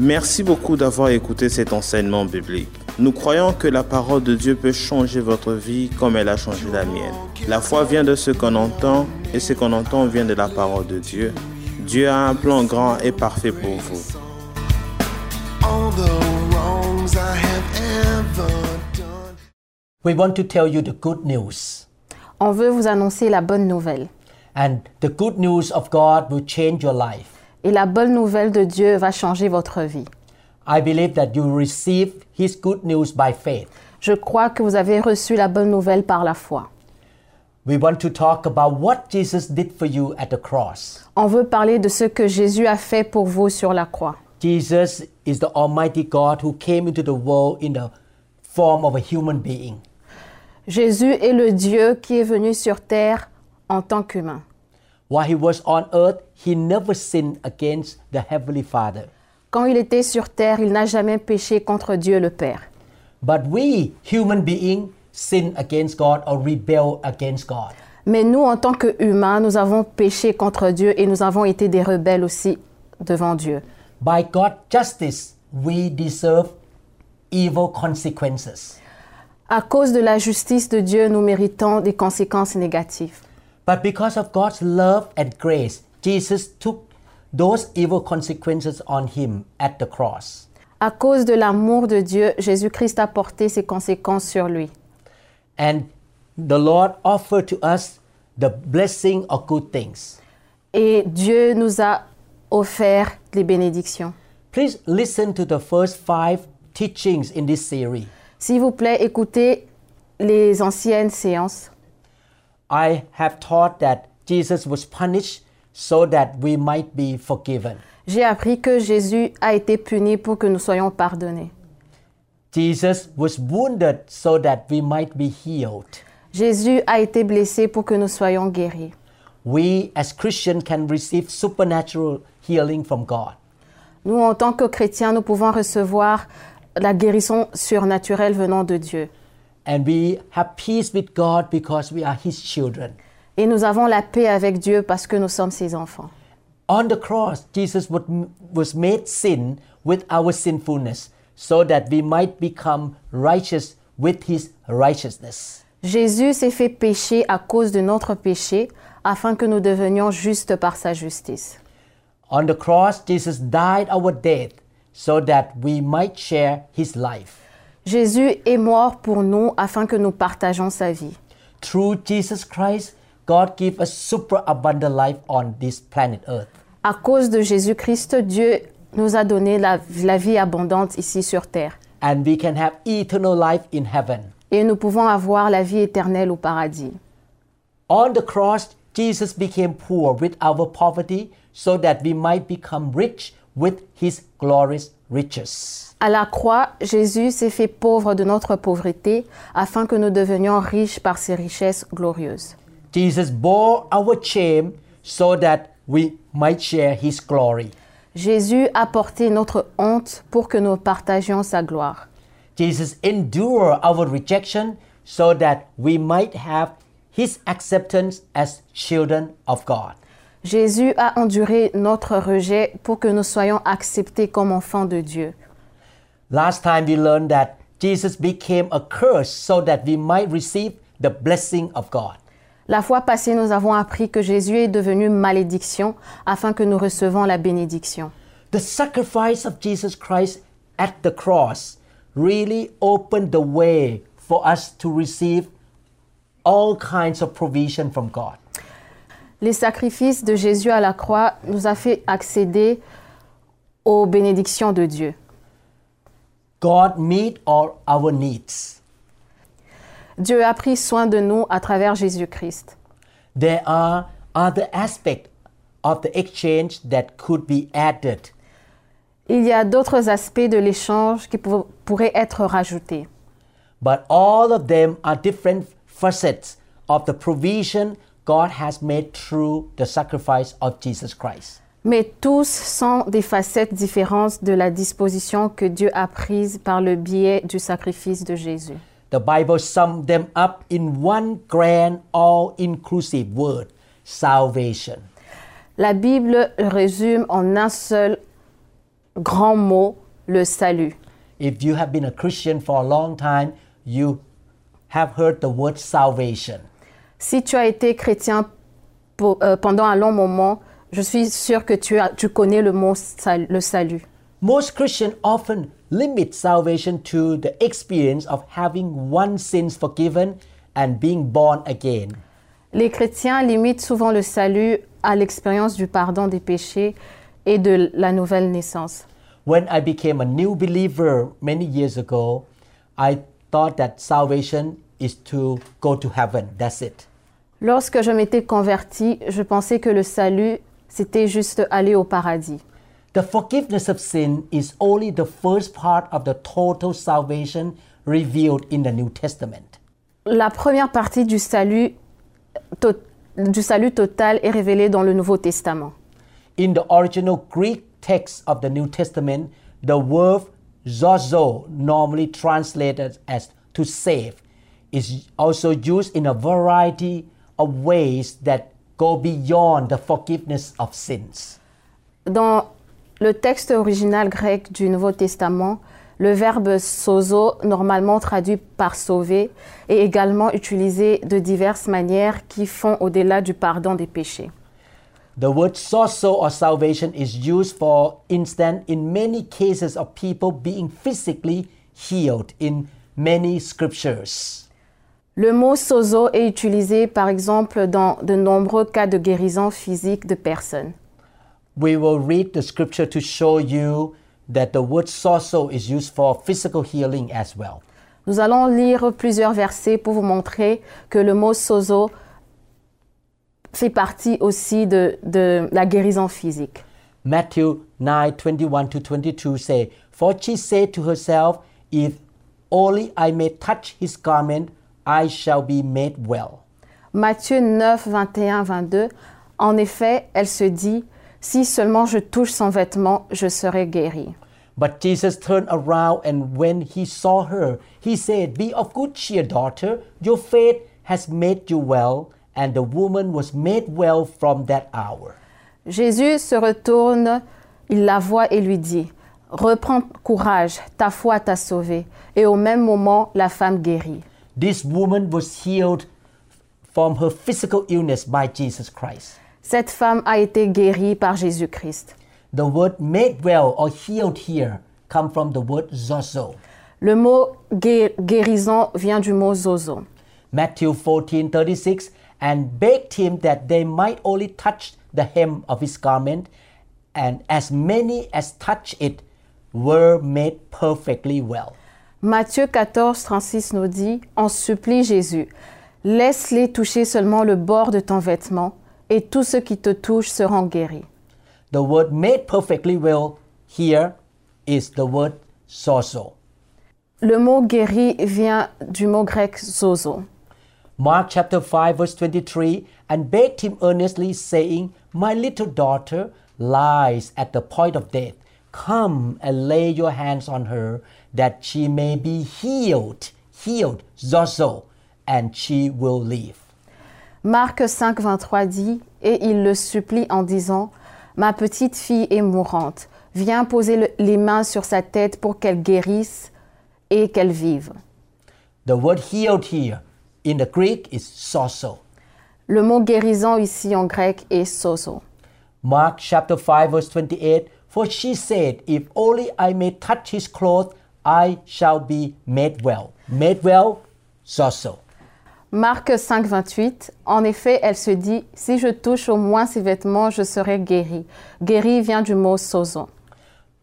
Merci beaucoup d'avoir écouté cet enseignement biblique. Nous croyons que la parole de Dieu peut changer votre vie comme elle a changé la mienne. La foi vient de ce qu'on entend et ce qu'on entend vient de la parole de Dieu. Dieu a un plan grand et parfait pour vous. all the wrongs I have ever done. We want to tell you the good news. On veut vous annoncer la bonne nouvelle. And the good news of God will change your life. Et la bonne nouvelle de Dieu va changer votre vie. I believe that you will receive His good news by faith. Je crois que vous avez reçu la bonne nouvelle par la foi. We want to talk about what Jesus did for you at the cross. On veut parler de ce que Jésus a fait pour vous sur la croix. Jesus is the Almighty God who came into the world in the form of a human being. Jésus est le Dieu qui est venu sur terre en tant qu'humain. While he was on earth, he never sinned against the Heavenly Father. Quand il était sur terre, il n'a jamais péché contre Dieu le Père. But we, human beings, sin against God or rebel against God. Mais nous, en tant qu'humains, nous avons péché contre Dieu et nous avons été des rebelles aussi devant Dieu. By God's justice, we deserve evil consequences. À cause de la justice de Dieu, nous méritons des conséquences négatives. But because of God's love and grace, Jesus took those evil consequences on him at the cross. À cause de l'amour de Dieu, Jésus-Christ a porté ses conséquences sur lui. And the Lord offered to us the blessing of good things. Et Dieu nous a offert les bénédictions. Please listen to the first five teachings in this series. S'il vous plaît, écoutez les anciennes séances. I have taught that Jesus was punished so that we might be forgiven. J'ai appris que Jésus a été puni pour que nous soyons pardonnés. Jesus was wounded so that we might be healed. Jésus a été blessé pour que nous soyons guéris. We as Christians can receive supernatural healing from God. Nous, en tant que chrétiens, nous pouvons recevoir la guérison surnaturelle venant de Dieu. And we have peace with God because we are His children. Et nous avons la paix avec Dieu parce que nous sommes ses enfants. On the cross, Jesus was made sin with our sinfulness so that we might become righteous with His righteousness. Jésus s'est fait pécher à cause de notre péché afin que nous devenions justes par sa justice. On the cross, Jesus died our death so that we might share His life. Jésus est mort pour nous afin que nous partageons sa vie. Through Jesus Christ, God gave us super abundant life on this planet Earth. À cause de Jésus-Christ, Dieu nous a donné la, la vie abondante ici sur terre. And we can have eternal life in heaven. Et nous pouvons avoir la vie éternelle au paradis. On the cross, Jesus became poor with our poverty so that we might become rich with his glorious riches. À la croix, Jésus s'est fait pauvre de notre pauvreté afin que nous devenions riches par ses richesses glorieuses. Jesus bore our shame so that we might share his glory. Jésus a porté notre honte pour que nous partagions sa gloire. Jesus endured our rejection so that we might have his acceptance as children of God. Jésus a enduré notre rejet pour que nous soyons acceptés comme enfants de Dieu. Last time we learned that Jesus became a curse so that we might receive the blessing of God. La fois passée, nous avons appris que Jésus est devenu malédiction afin que nous recevons la bénédiction. The sacrifice of Jesus Christ at the cross really opened the way for us to receive all kinds of provision from God. Les sacrifices de Jésus à la croix nous a fait accéder aux bénédictions de Dieu. God meet all our needs. Dieu a pris soin de nous à travers Jésus-Christ. There are other aspects of the exchange that could be added. Il y a d'autres aspects de l'échange qui pour- pourraient être rajoutés. But all of them are different facets of the provision God has made through the sacrifice of Jesus Christ. Mais tous sont des facettes différentes de la disposition que Dieu a prise par le biais du sacrifice de Jésus. The Bible sums them up in one grand, all inclusive word salvation. La Bible résume en un seul grand mot, le salut. If you have been a Christian for a long time, you have heard the word salvation. Si tu as été chrétien pour- euh, pendant un long moment, je suis sûre que tu, as- tu connais le mot sal- le salut. Most Christians often limit salvation to the experience of having one's sins forgiven and being born again. Les chrétiens limitent souvent le salut à l'expérience du pardon des péchés et de la nouvelle naissance. When I became a new believer many years ago, I thought that salvation is to go to heaven. That's it. Lorsque je m'étais convertie, je pensais que le salut, c'était juste aller au paradis. The forgiveness of sin is only the first part of the total salvation revealed in the New Testament. La première partie du salut, to- du salut total est révélée dans le Nouveau Testament. In the original Greek text of the New Testament, the word zozo, normally translated as to save, is also used in a variety of ways that go beyond the forgiveness of sins. Dans le texte original grec du Nouveau Testament, le verbe sozo, normalement traduit par sauver, est également utilisé de diverses manières qui font au-delà du pardon des péchés. The word sozo or salvation is used, for instance, in many cases of people being physically healed in many scriptures. Le mot sozo est utilisé par exemple dans de nombreux cas de guérison physique de personnes. We will read the scripture to show you that the word sozo is used for physical healing as well. Nous allons lire plusieurs versets pour vous montrer que le mot sozo fait partie aussi de, de la guérison physique. Matthew 9 21 to 22 say, For she said to herself, If only I may touch his garment, I shall be made well. Matthieu 9, 21, 22. En effet, elle se dit, si seulement je touche son vêtement, je serai guérie. But Jesus turned around and when he saw her, he said, Be of good cheer, daughter. Your faith has made you well. And the woman was made well from that hour. Jésus se retourne, il la voit et lui dit, Reprends courage, ta foi t'a sauvée. Et au même moment, la femme guérit. This woman was healed from her physical illness by Jesus Christ. Cette femme a été guérie par Jésus-Christ. The word made well or healed here come from the word zozo. Le mot guérison vient du mot zozo. Matthew 14 36 and begged him that they might only touch the hem of his garment, and as many as touched it were made perfectly well. Matthieu 14, 36 nous dit On supplie Jésus, laisse-les toucher seulement le bord de ton vêtement, et tous ceux qui te touchent seront guéris. The word made perfectly well here is the word sozo. Le mot guéri vient du mot grec zozo. Mark chapter 5 verse 23 and begged him earnestly saying, My little daughter lies at the point of death. Come and lay your hands on her that she may be healed, healed, zozo, and she will live. Marc 5, 23 dit Et il le supplie en disant Ma petite fille est mourante. Viens poser le- les mains sur sa tête pour qu'elle guérisse et qu'elle vive. The word healed here in the Greek is sozo. Le mot guérison ici en grec est sozo. Mark chapter 5 verse 28 For she said, If only I may touch his clothes, I shall be made well. Made well, sozo. Marc 5, 28. En effet, elle se dit Si je touche au moins ses vêtements, je serai guérie. Guérie vient du mot sozo.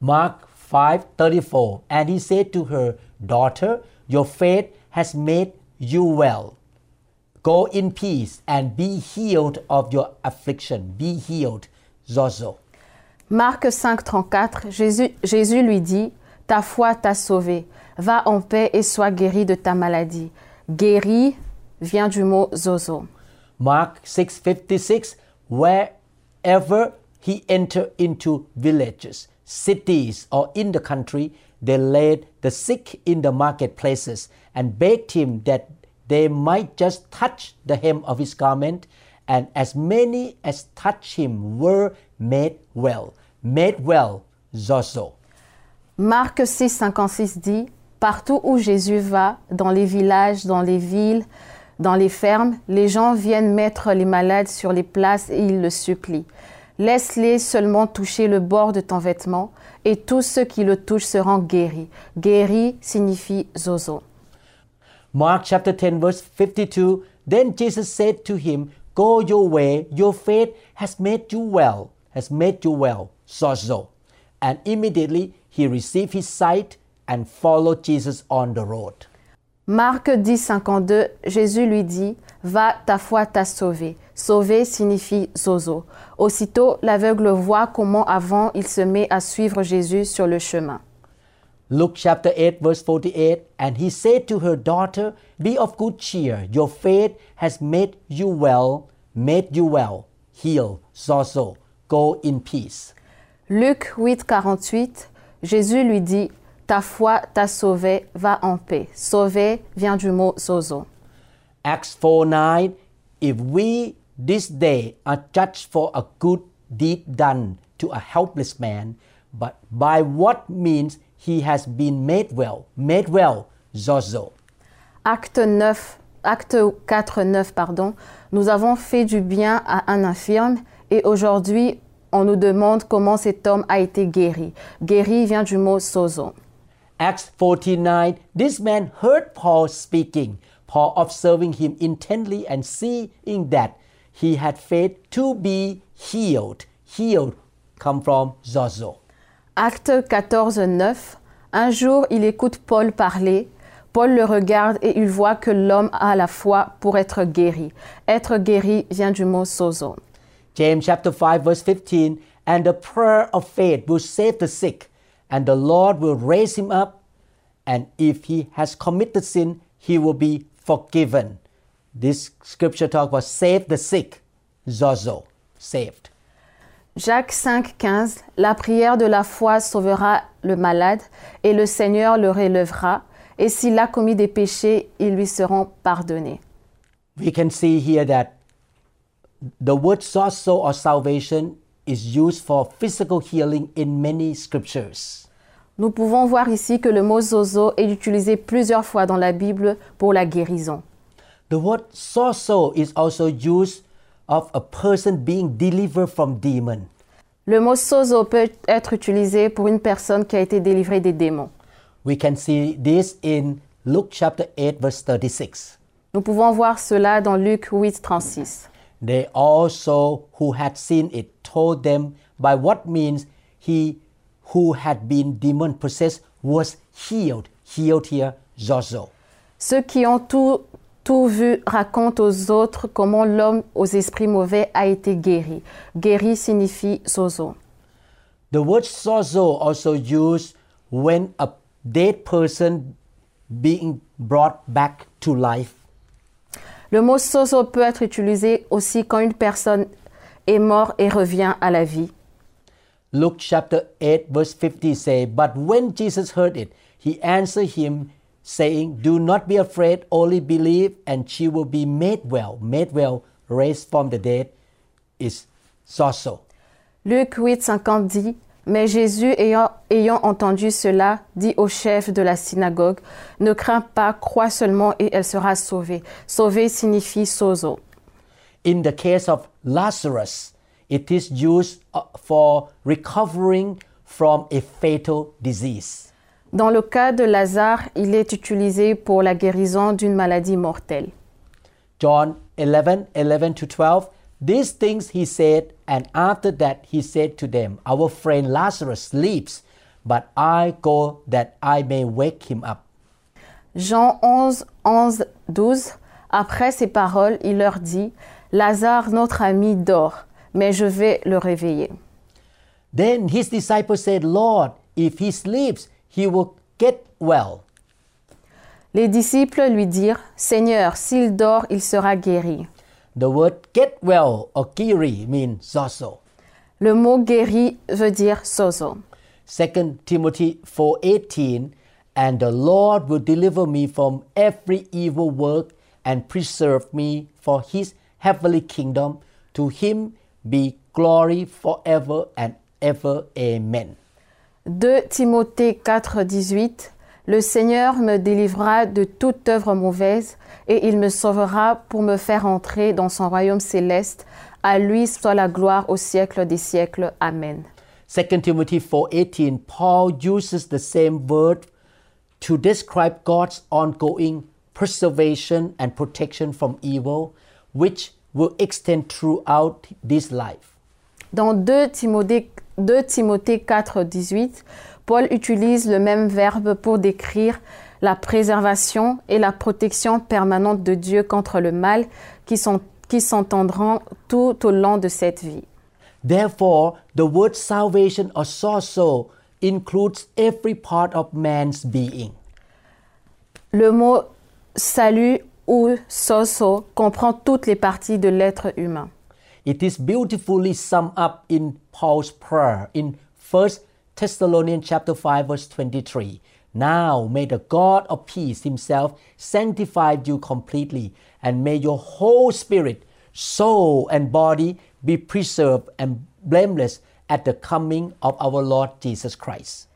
Mark 5:34 and he said to her daughter your faith has made you well go in peace and be healed of your affliction be healed zozo Marc 5, 34. Jésus, Jésus lui dit Ta foi t'a sauvé. Va en paix et sois guéri de ta maladie. Guéri vient du mot zozo. Mark 6:56 wherever he entered into villages cities or in the country they laid the sick in the marketplaces and begged him that they might just touch the hem of his garment and as many as touched him were made well made well zozo Marc 6, 56 dit Partout où Jésus va, dans les villages, dans les villes, dans les fermes, les gens viennent mettre les malades sur les places et ils le supplient. Laisse-les seulement toucher le bord de ton vêtement et tous ceux qui le touchent seront guéris. Guéri signifie zozo. Mark chapter 10, verse 52 Then Jesus said to him, Go your way, your faith has made you well, has made you well. Sozo. And immediately he received his sight and followed Jesus on the road. Marc 10, 52, Jésus lui dit Va, ta foi t'a sauvé. Sauvé signifie zozo. Aussitôt, l'aveugle voit comment avant il se met à suivre Jésus sur le chemin. Luke chapter 8, verse 48 And he said to her daughter, Be of good cheer, your faith has made you well, made you well. Heal, Zozo, go in peace. Luc 8, 48, Jésus lui dit Ta foi t'a sauvé, va en paix. Sauvé vient du mot zozo. Acts 4 9 If we this day are judged for a good deed done to a helpless man, but by what means he has been made well, made well, Zozo. Acte 9, acte 4, 9, pardon. Nous avons fait du bien à un infirme et aujourd'hui on nous demande comment cet homme a été guéri. Guéri vient du mot sozo. Acts 49 This man heard Paul speaking, Paul observing him intently and seeing that he had faith to be healed. Healed come from Zozo. Acte 14, 9. Un jour, il écoute Paul parler. Paul le regarde et il voit que l'homme a la foi pour être guéri. Être guéri vient du mot sozo. James chapter 5 verse 15 and the prayer of faith will save the sick and the Lord will raise him up and if he has committed sin he will be forgiven. This scripture talk about save the sick. Zozo, saved. Jacques 5, 15. La prière de la foi sauvera le malade et le Seigneur le relèvera. Et s'il a commis des péchés, ils lui seront pardonnés. We can see here that the word zozo or salvation is used for physical healing in many scriptures. Nous pouvons voir ici que le mot zozo est utilisé plusieurs fois dans la Bible pour la guérison. The word zozo is also used of a person being delivered from demon. Le mot sozo peut être utilisé pour une personne qui a été délivrée des démons. We can see this in Luke chapter 8 verse 36. Nous pouvons voir cela dans Luc 8, 36. They also who had seen it told them by what means he who had been demon possessed was healed. Healed here, zozo. Ceux qui ont tout, tout vu racontent aux autres comment l'homme aux esprits mauvais a été guéri. Guéri signifie sozo. The word sozo also used when a dead person being brought back to life. Le mot sozo peut être utilisé aussi quand une personne est morte et revient à la vie. Luke chapter 8 verse 50 say, But when Jesus heard it, he answered him, saying, Do not be afraid, only believe, and she will be made well. Made well, raised from the dead, is sozo. Luc 8, 50 dit Mais Jésus, ayant, ayant entendu cela, dit au chef de la synagogue Ne crains pas, crois seulement et elle sera sauvée. Sauver signifie sozo. In the case of Lazarus, it is used uh, for recovering from a fatal disease. Dans le cas de Lazare, il est utilisé pour la guérison d'une maladie mortelle. John 11, 11 to 12. These things he said, and after that he said to them, Our friend Lazarus sleeps, but I go that I may wake him up. Jean 11, 11, 12. Après ces paroles, il leur dit Lazare, notre ami, dort, mais je vais le réveiller. Then his disciples said, Lord, if he sleeps, he will get well. Les disciples lui dirent Seigneur, s'il dort, il sera guéri. The word get well or kiri means zozo. Le mot guéri veut dire sozo. 2 Timothy 4:18 and the Lord will deliver me from every evil work and preserve me for his heavenly kingdom to him be glory forever and ever amen 2 Timothée 4, 18 Le Seigneur me délivrera de toute œuvre mauvaise et il me sauvera pour me faire entrer dans son royaume céleste. À lui soit la gloire au siècle des siècles. Amen. 2 Timothy 4:18 Paul uses the same word to describe God's ongoing preservation and protection from evil which will extend throughout this life. Dans 2 Timothée, 2 Timothée 4, 18, Paul utilise le même verbe pour décrire la préservation et la protection permanente de Dieu contre le mal qui sont- qui s'entendront tout au long de cette vie. Therefore, the word salvation or sozo includes every part of man's being. Le mot salut ou soso comprend toutes les parties de l'être humain. It is beautifully summed up in Paul's prayer in 1 Thessalonians chapter 5 verse 23. Now may the God of peace himself sanctify you completely and may your whole spirit, soul and body be preserved and blameless at the coming of our Lord Jesus Christ.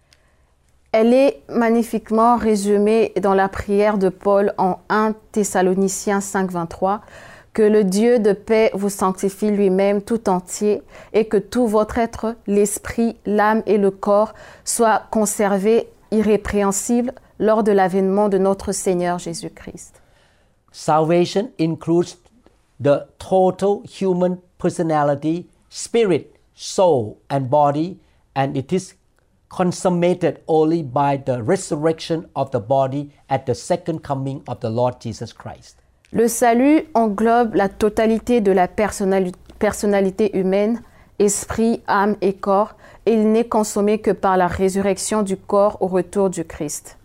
Elle est magnifiquement résumée dans la prière de Paul en 1 Thessaloniciens 5, 23, que le Dieu de paix vous sanctifie lui-même tout entier et que tout votre être, l'esprit, l'âme et le corps soient conservés irrépréhensibles lors de l'avènement de notre Seigneur Jésus-Christ. Salvation includes the total human personality, spirit, soul, and body, and it is consummated only by the resurrection of the body at the second coming of the Lord Jesus Christ. Le salut englobe la totalité de la personnali- personnalité humaine, esprit, âme et corps, et il n'est consommé que par la résurrection du corps au retour du Christ.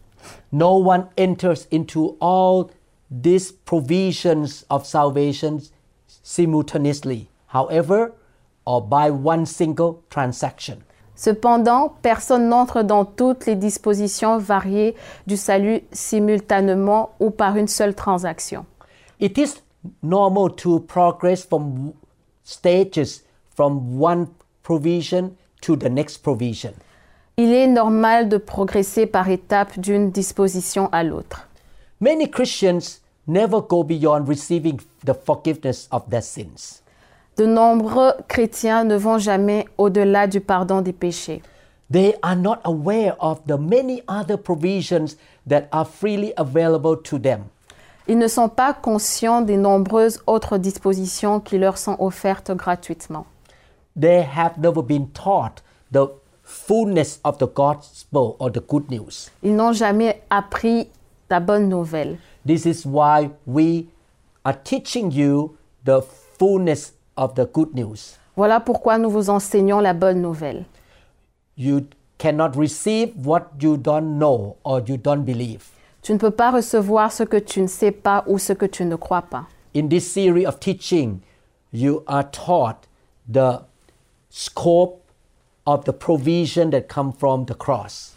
No one enters into all these provisions of salvation simultaneously, however, or by one single transaction. Cependant, personne n'entre dans toutes les dispositions variées du salut simultanément ou par une seule transaction. It is normal to progress from stages from one provision to the next provision. Il est normal de progresser par étapes d'une disposition à l'autre. Many Christians never go beyond receiving the forgiveness of their sins. De nombreux chrétiens ne vont jamais au-delà du pardon des péchés. They are not aware of the many other provisions that are freely available to them. Ils ne sont pas conscients des nombreuses autres dispositions qui leur sont offertes gratuitement. They have never been taught the fullness of the gospel or the good news. Ils n'ont jamais appris la bonne nouvelle. This is why we are teaching you the fullness of the good news. Voilà pourquoi nous vous enseignons la bonne nouvelle. You cannot receive what you don't know or you don't believe. Tu ne peux pas recevoir ce que tu ne sais pas ou ce que tu ne crois pas. In this series of teaching, you are taught the scope of the provision that come from the cross.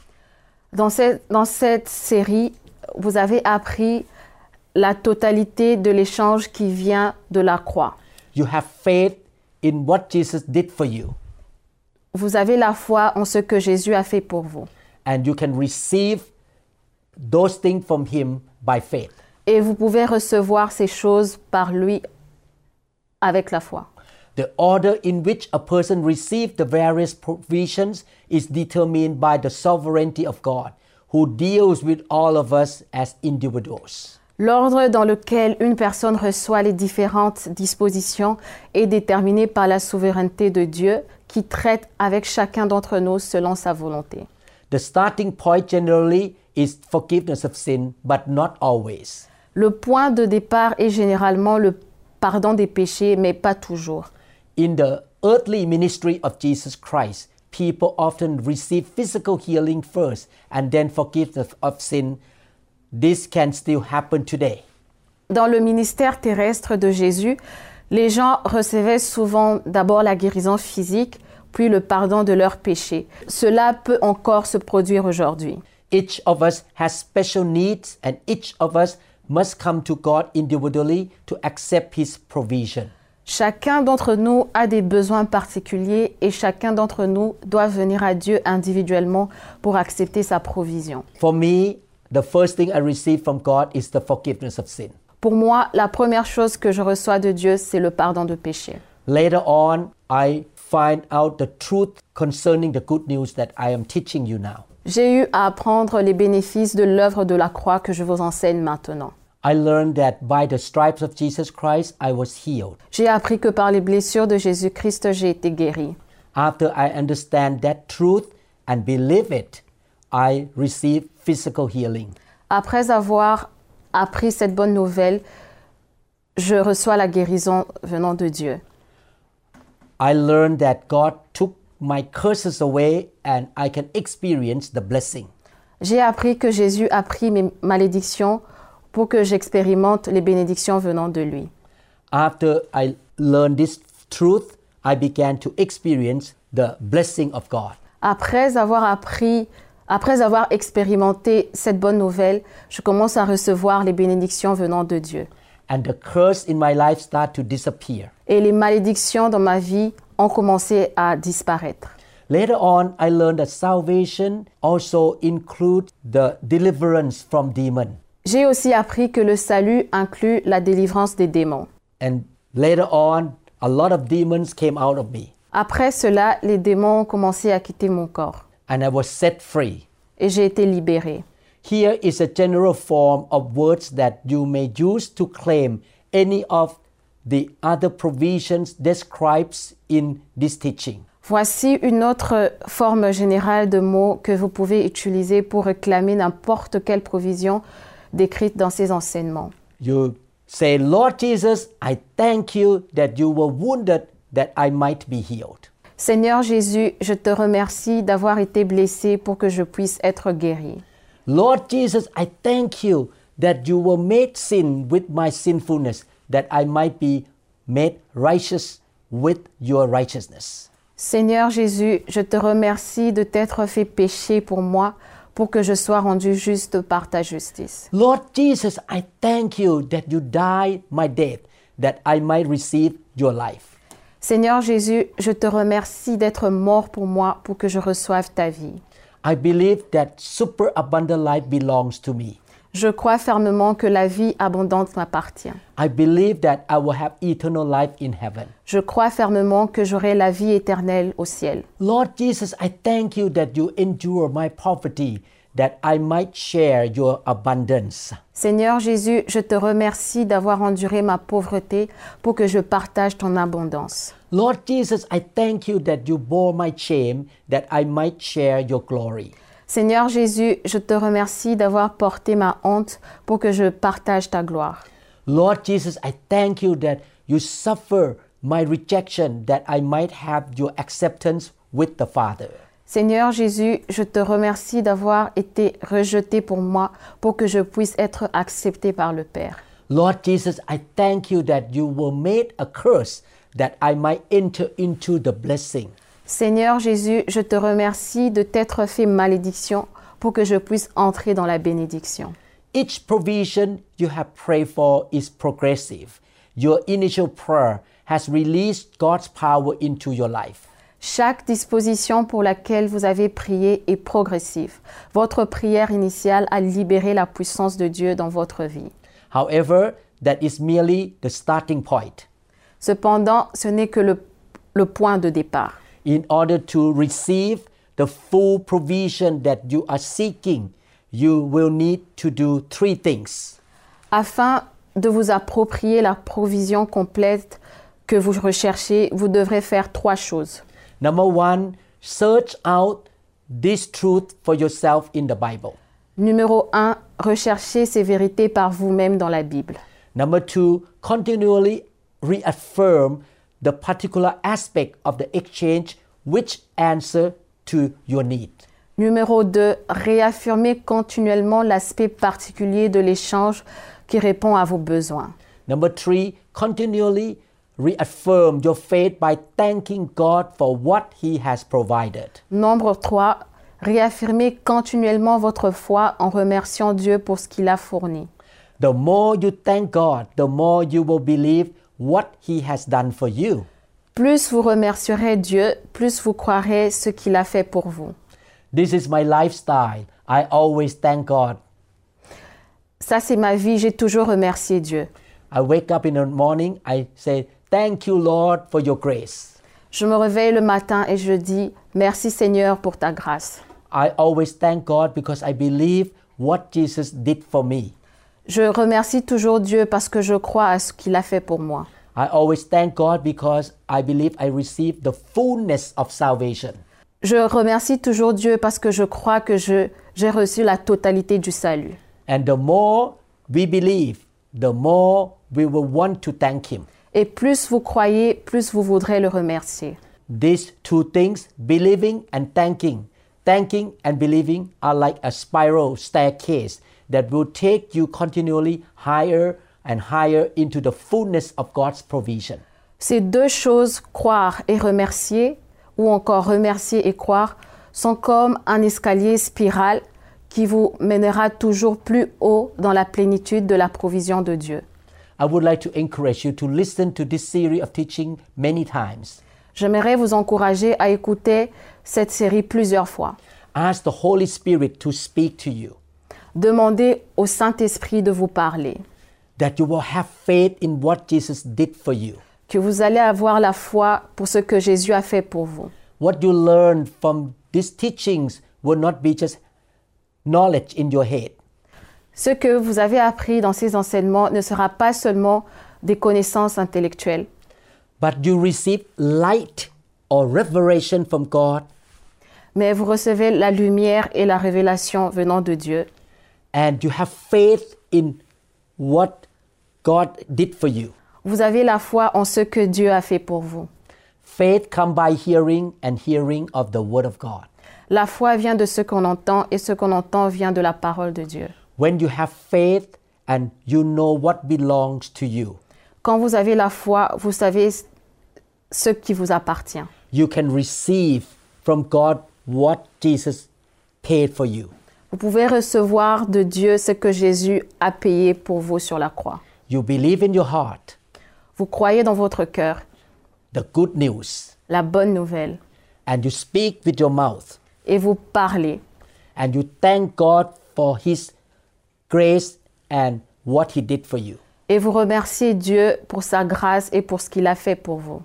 Dans cette, dans cette série, vous avez appris la totalité de l'échange qui vient de la croix. You have faith in what Jesus did for you, Vous avez la foi en ce que Jésus a fait pour vous. and you can receive those things from Him by faith. Et vous pouvez recevoir ces choses par lui avec la foi. The order in which a person receives the various provisions is determined by the sovereignty of God, who deals with all of us as individuals. L'ordre dans lequel une personne reçoit les différentes dispositions est déterminé par la souveraineté de Dieu qui traite avec chacun d'entre nous selon sa volonté. The starting point generally is forgiveness of sin, but not always. Le point de départ est généralement le pardon des péchés, mais pas toujours. In the earthly ministry of Jesus Christ, people often receive physical healing first and then forgiveness of sin. This can still happen today. Dans le ministère terrestre de Jésus, les gens recevaient souvent d'abord la guérison physique, puis le pardon de leurs péchés. Cela peut encore se produire aujourd'hui. Each of us has special needs, and each of us must come to God individually to accept His provision. Chacun d'entre nous a des besoins particuliers et chacun d'entre nous doit venir à Dieu individuellement pour accepter sa provision. For me, the first thing I receive from God is the forgiveness of sin. Pour moi, la première chose que je reçois de Dieu, c'est le pardon de péché. Later on, I find out the truth concerning the good news that I am teaching you now. J'ai eu à apprendre les bénéfices de l'œuvre de la croix que je vous enseigne maintenant. I learned that by the stripes of Jesus Christ, I was healed. J'ai appris que par les blessures de Jésus-Christ, j'ai été guéri. After I understand that truth and believe it, I receive physical healing. Après avoir appris cette bonne nouvelle, je reçois la guérison venant de Dieu. I learned that God took my curses away and I can experience the blessing. J'ai appris que Jésus a pris mes malédictions pour que j'expérimente les bénédictions venant de lui. After I learned this truth, I began to experience the blessing of God. Après avoir appris, après avoir expérimenté cette bonne nouvelle, je commence à recevoir les bénédictions venant de Dieu. And the curse in my life start to disappear. Et les malédictions dans ma vie ont commencé à disparaître. Later on, I learned that salvation also includes the deliverance from demon. J'ai aussi appris que le salut inclut la délivrance des démons. And later on, a lot of demons came out of me Après cela, les démons ont commencé à quitter mon corps and I was set free. et j'ai été libéré. Here is a general form of words that you may use to claim any of the other provisions described in this teaching. Voici une autre forme générale de mots que vous pouvez utiliser pour réclamer n'importe quelle provision décrite dans ces enseignements. You say, Lord Jesus, I thank you that you were wounded that I might be healed. Seigneur Jésus, je te remercie d'avoir été blessé pour que je puisse être guéri. Lord Jesus, I thank you that you were made sin with my sinfulness, that I might be made righteous with your righteousness. Seigneur Jésus, je te remercie de t'être fait péché pour moi pour que je sois rendu juste par ta justice. Lord Jesus, I thank you that you died my death, that I might receive your life. Seigneur Jésus, je te remercie d'être mort pour moi pour que je reçoive ta vie. I believe that superabundant life belongs to me. Je crois fermement que la vie abondante m'appartient. I believe that I will have eternal life in heaven. Je crois fermement que j'aurai la vie éternelle au ciel. Lord Jesus, I thank you that you endure my poverty, that I might share your abundance. Seigneur Jésus, je te remercie d'avoir enduré ma pauvreté pour que je partage ton abondance. Lord Jesus, I thank you that you bore my shame, that I might share your glory. Seigneur Jésus, je te remercie d'avoir porté ma honte pour que je partage ta gloire. Lord Jesus, I thank you that you suffer my rejection, that I might have your acceptance with the Father. Seigneur Jésus, je te remercie d'avoir été rejeté pour moi pour que je puisse être accepté par le Père. Lord Jesus, I thank you that you were made a curse, that I might enter into the blessing. Seigneur Jésus, je te remercie de t'être fait malédiction pour que je puisse entrer dans la bénédiction. Each provision you have prayed for is progressive. Your initial prayer has released God's power into your life. Chaque disposition pour laquelle vous avez prié est progressive. Votre prière initiale a libéré la puissance de Dieu dans votre vie. However, that is merely the starting point. Cependant, ce n'est que le, le point de départ. In order to receive the full provision that you are seeking, you will need to do three things. Afin de vous approprier la provision complète que vous recherchez, vous devrez faire trois choses. Number one, search out this truth for yourself in the Bible. Numéro 1, recherchez ces vérités par vous-même dans la Bible. Number two, continually reaffirm the particular aspect of the exchange which answer to your need. Numéro 2, réaffirmez continuellement l'aspect particulier de l'échange qui répond à vos besoins. Number three, continually reaffirm your faith by thanking God for what He has provided. Nombre 3, réaffirmez continuellement votre foi en remerciant Dieu pour ce qu'il a fourni. The more you thank God, the more you will believe what He has done for you. Plus vous remercierez Dieu, plus vous croirez ce qu'il a fait pour vous. This is my lifestyle. I always thank God. Ça, c'est ma vie, j'ai toujours remercié Dieu. I wake up in the morning, I say, Thank you, Lord, for your grace. Je me réveille le matin et je dis merci Seigneur pour ta grâce. I always thank God because I believe what Jesus did for me. Je remercie toujours Dieu parce que je crois à ce qu'il a fait pour moi. I always thank God because I believe I received the fullness of salvation. Je remercie toujours Dieu parce que je crois que je- j'ai reçu la totalité du salut. And the more we believe, the more we will want to thank Him. Et plus vous croyez, plus vous voudrez le remercier. These two things, believing and thanking, thanking and believing, are like a spiral staircase that will take you continually higher and higher into the fullness of God's provision. Ces deux choses, croire et remercier, ou encore remercier et croire, sont comme un escalier spiral qui vous mènera toujours plus haut dans la plénitude de la provision de Dieu. I would like to encourage you to listen to this series of teaching many times. J'aimerais vous encourager à écouter cette série plusieurs fois. Ask the Holy Spirit to speak to you, Demandez au Saint-Esprit de vous parler, that you will have faith in what Jesus did for you. que vous allez avoir la foi pour ce que Jésus a fait pour vous. What you learn from these teachings will not be just knowledge in your head, Ce que vous avez appris dans ces enseignements ne sera pas seulement des connaissances intellectuelles, but you receive light or revelation from God, mais vous recevez la lumière et la révélation venant de Dieu. And you have faith in what God did for you. Vous avez la foi en ce que Dieu a fait pour vous. Faith comes by hearing, and hearing of the Word of God. La foi vient de ce qu'on entend et ce qu'on entend vient de la parole de Dieu. When you have faith and you know what belongs to you, Quand vous avez la foi, vous savez ce qui vous appartient. you can receive from God what Jesus paid for you. Vous pouvez recevoir de Dieu ce que Jésus a payé pour vous sur la croix. You believe in your heart Vous croyez dans votre cœur the good news, la bonne nouvelle and you speak with your mouth, et vous parlez and you thank God for His grace and what He did for you. et vous remerciez Dieu pour sa grâce et pour ce qu'il a fait pour vous.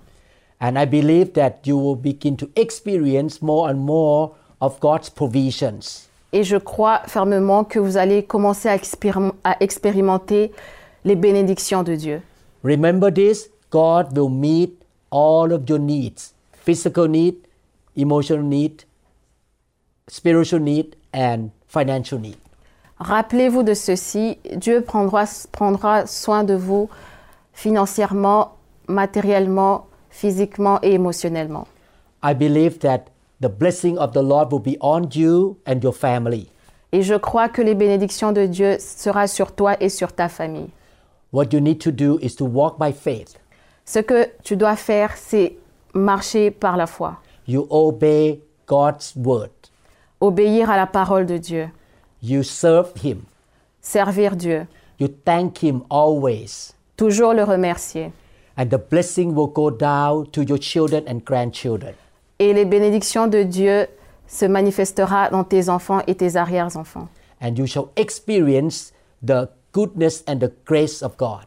And I believe that you will begin to experience more and more of God's provisions. Et je crois fermement que vous allez commencer à, expérim- à expérimenter les bénédictions de Dieu. Remember this God will meet all of your needs physical need, emotional need, spiritual need, and financial need. Rappelez-vous de ceci, Dieu prendra, prendra soin de vous financièrement, matériellement, physiquement et émotionnellement. I believe that the blessing of the Lord will be on you and your family. Et je crois que les bénédictions de Dieu sera sur toi et sur ta famille. What you need to do is to walk by faith. Ce que tu dois faire, c'est marcher par la foi, You obey God's word. obéir à la parole de Dieu, You serve Him. servir Dieu, You thank Him always. toujours le remercier. And the blessing will go down to your children and grandchildren. Et les bénédictions de Dieu se manifestera dans tes enfants et tes arrière-enfants. And you shall experience the goodness and the grace of God.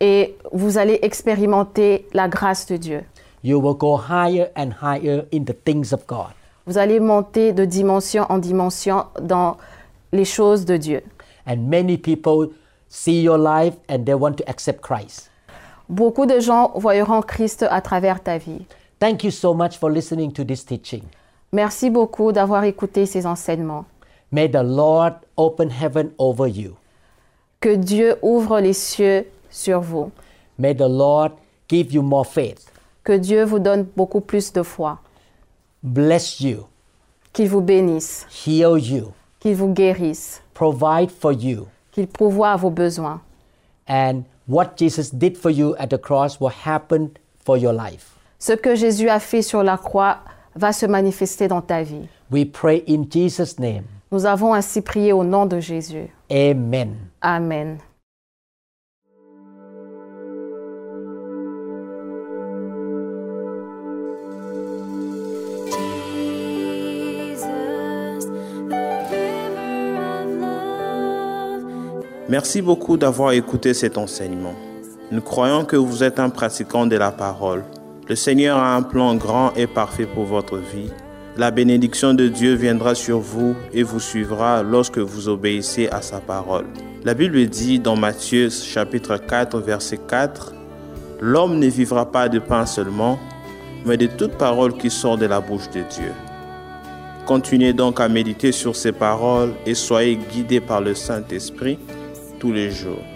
Et vous allez expérimenter la grâce de Dieu. You will go higher and higher in the things of God. Vous allez monter de dimension en dimension dans les choses de Dieu. And many people see your life and they want to accept Christ. Beaucoup de gens voyeront Christ à travers ta vie. Thank you so much for listening to this teaching. Merci beaucoup d'avoir écouté ces enseignements. May the Lord open heaven over you. Que Dieu ouvre les cieux sur vous. May the Lord give you more faith, Que Dieu vous donne beaucoup plus de foi. bless you, Qu'il vous bénisse. heal you, Qu'il vous guérisse. provide for you, Qu'il pourvoie à vos besoins. and what Jesus did for you at the cross will happen for your life. ce que Jésus a fait sur la croix va se manifester dans ta vie. We pray in Jesus name. Nous avons ainsi prié au nom de Jésus. Amen. Amen. Merci beaucoup d'avoir écouté cet enseignement. Nous croyons que vous êtes un pratiquant de la parole. Le Seigneur a un plan grand et parfait pour votre vie. La bénédiction de Dieu viendra sur vous et vous suivra lorsque vous obéissez à sa parole. La Bible dit dans Matthieu chapitre 4 verset 4, L'homme ne vivra pas de pain seulement, mais de toute parole qui sort de la bouche de Dieu. Continuez donc à méditer sur ces paroles et soyez guidés par le Saint-Esprit tous les jours.